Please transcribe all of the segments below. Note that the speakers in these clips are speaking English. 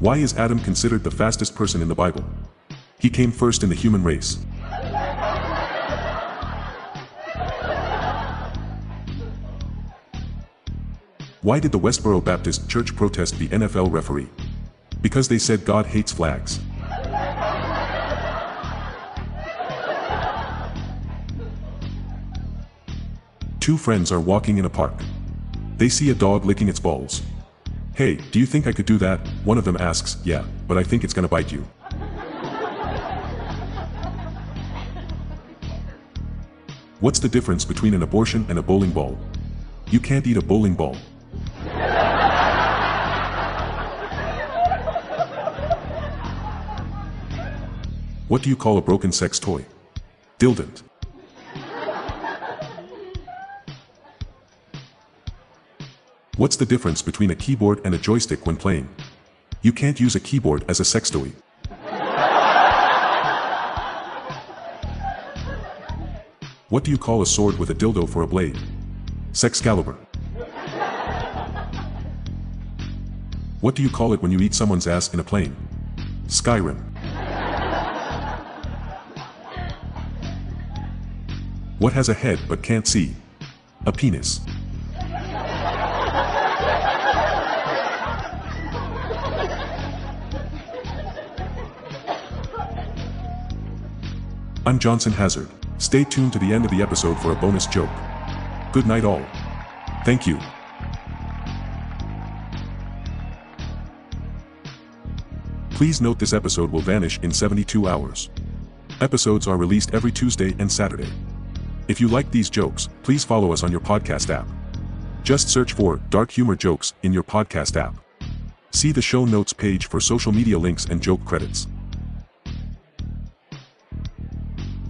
Why is Adam considered the fastest person in the Bible? He came first in the human race. Why did the Westboro Baptist Church protest the NFL referee? Because they said God hates flags. Two friends are walking in a park. They see a dog licking its balls. Hey, do you think I could do that? One of them asks, yeah, but I think it's gonna bite you. What's the difference between an abortion and a bowling ball? You can't eat a bowling ball. What do you call a broken sex toy? Dildent. What's the difference between a keyboard and a joystick when playing? You can't use a keyboard as a sex toy. What do you call a sword with a dildo for a blade? Sexcalibur. What do you call it when you eat someone's ass in a plane? Skyrim. What has a head but can't see? A penis. I'm Johnson Hazard. Stay tuned to the end of the episode for a bonus joke. Good night all. Thank you. Please note this episode will vanish in 72 hours. Episodes are released every Tuesday and Saturday. If you like these jokes, please follow us on your podcast app. Just search for Dark Humor Jokes in your podcast app. See the show notes page for social media links and joke credits.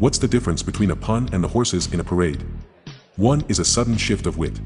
What's the difference between a pun and the horses in a parade? One is a sudden shift of wit.